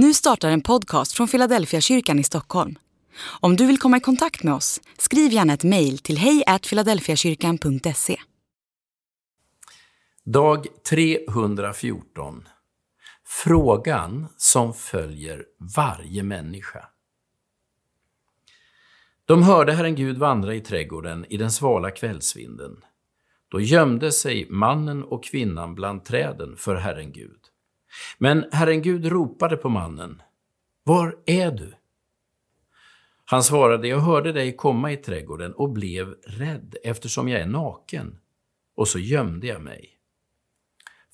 Nu startar en podcast från Philadelphia kyrkan i Stockholm. Om du vill komma i kontakt med oss, skriv gärna ett mejl till hejfiladelfiakyrkan.se. Dag 314. Frågan som följer varje människa. De hörde Herren Gud vandra i trädgården i den svala kvällsvinden. Då gömde sig mannen och kvinnan bland träden för Herren Gud. Men Herren Gud ropade på mannen. Var är du? Han svarade, jag hörde dig komma i trädgården och blev rädd eftersom jag är naken. Och så gömde jag mig.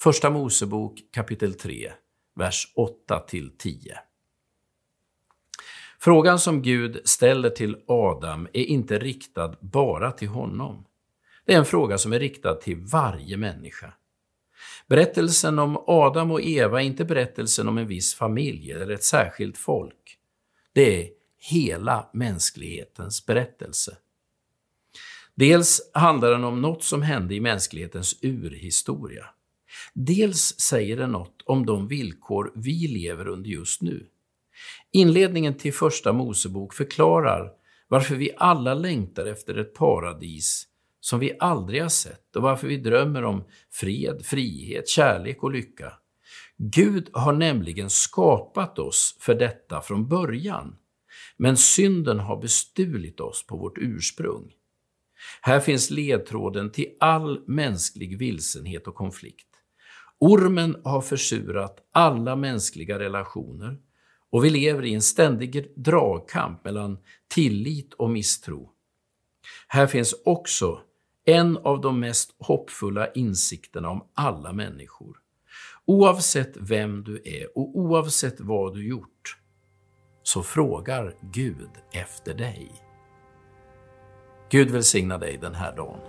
Första Mosebok kapitel 3, vers 8-10. Frågan som Gud ställer till Adam är inte riktad bara till honom. Det är en fråga som är riktad till varje människa. Berättelsen om Adam och Eva är inte berättelsen om en viss familj eller ett särskilt folk. Det är hela mänsklighetens berättelse. Dels handlar den om något som hände i mänsklighetens urhistoria. Dels säger den något om de villkor vi lever under just nu. Inledningen till Första Mosebok förklarar varför vi alla längtar efter ett paradis som vi aldrig har sett och varför vi drömmer om fred, frihet, kärlek och lycka. Gud har nämligen skapat oss för detta från början, men synden har bestulit oss på vårt ursprung. Här finns ledtråden till all mänsklig vilsenhet och konflikt. Ormen har försurat alla mänskliga relationer och vi lever i en ständig dragkamp mellan tillit och misstro. Här finns också en av de mest hoppfulla insikterna om alla människor. Oavsett vem du är och oavsett vad du gjort, så frågar Gud efter dig. Gud välsigna dig den här dagen.